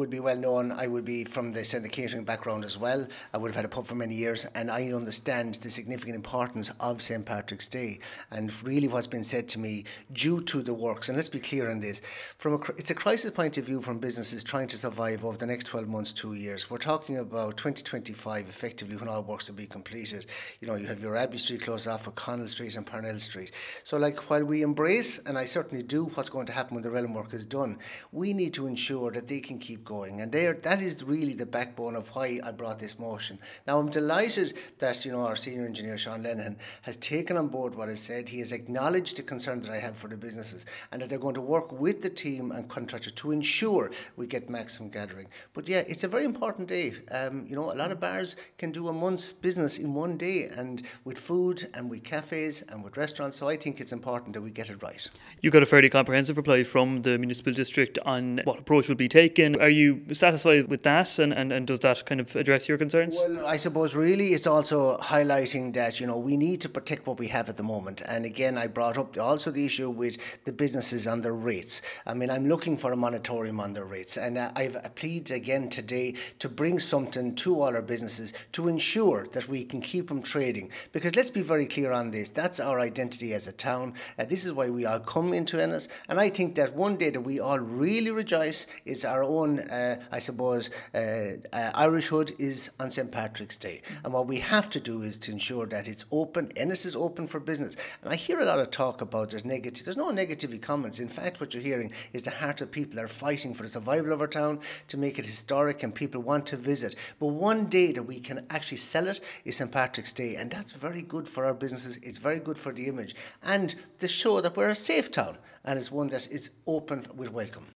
would be well known. I would be from the, the catering background as well. I would have had a pub for many years, and I understand the significant importance of St. Patrick's Day and really what's been said to me due to the works. And let's be clear on this: from a, it's a crisis point of view from businesses trying to survive over the next 12 months, two years. We're talking about 2025, effectively, when all works will be completed. You know, you have your Abbey Street closed off, for Connell Street and Parnell Street. So, like, while we embrace, and I certainly do, what's going to happen when the realm work is done, we need to ensure that they can keep going. And that is really the backbone of why I brought this motion. Now, I'm delighted that, you know, our senior engineer, Sean Lennon has taken on board what I said. He has acknowledged the concern that I have for the businesses and that they're going to work with the team and contractor to ensure we get maximum gathering. But yeah, it's a very important day. Um, you know, a lot of bars can do a month's business in one day and with food and with cafes and with restaurants. So I think it's important that we get it right. You got a fairly comprehensive reply from the municipal district on what approach will be taken. Are you satisfied with that and, and, and does that kind of address your concerns? Well, I suppose really it's also highlighting that, you know, we need to protect what we have at the moment. And again, I brought up also the issue with the businesses and their rates. I mean, I'm looking for a moratorium on their rates. And uh, I've pleaded again today to bring something to all our businesses to ensure that we can keep them trading. Because let's be very clear on this that's our identity as a town. Uh, this is why we all come into Ennis. And I think that one day that we all really rejoice is our own, uh, I suppose, uh, uh, Irishhood is on St. Patrick's Day. And what we have to do is to ensure that it's open. Ennis is open for business. And I hear a lot of talk about there's negative. There's no negativity comments. In fact, what you're hearing is the heart of people are fighting for the survival of our town to make it historic and people want to visit. But one day that we can actually sell it is St. Patrick's Day. And that's very good for our businesses. It's very good for the image and to show that we're a safe town and it's one that is open with welcome.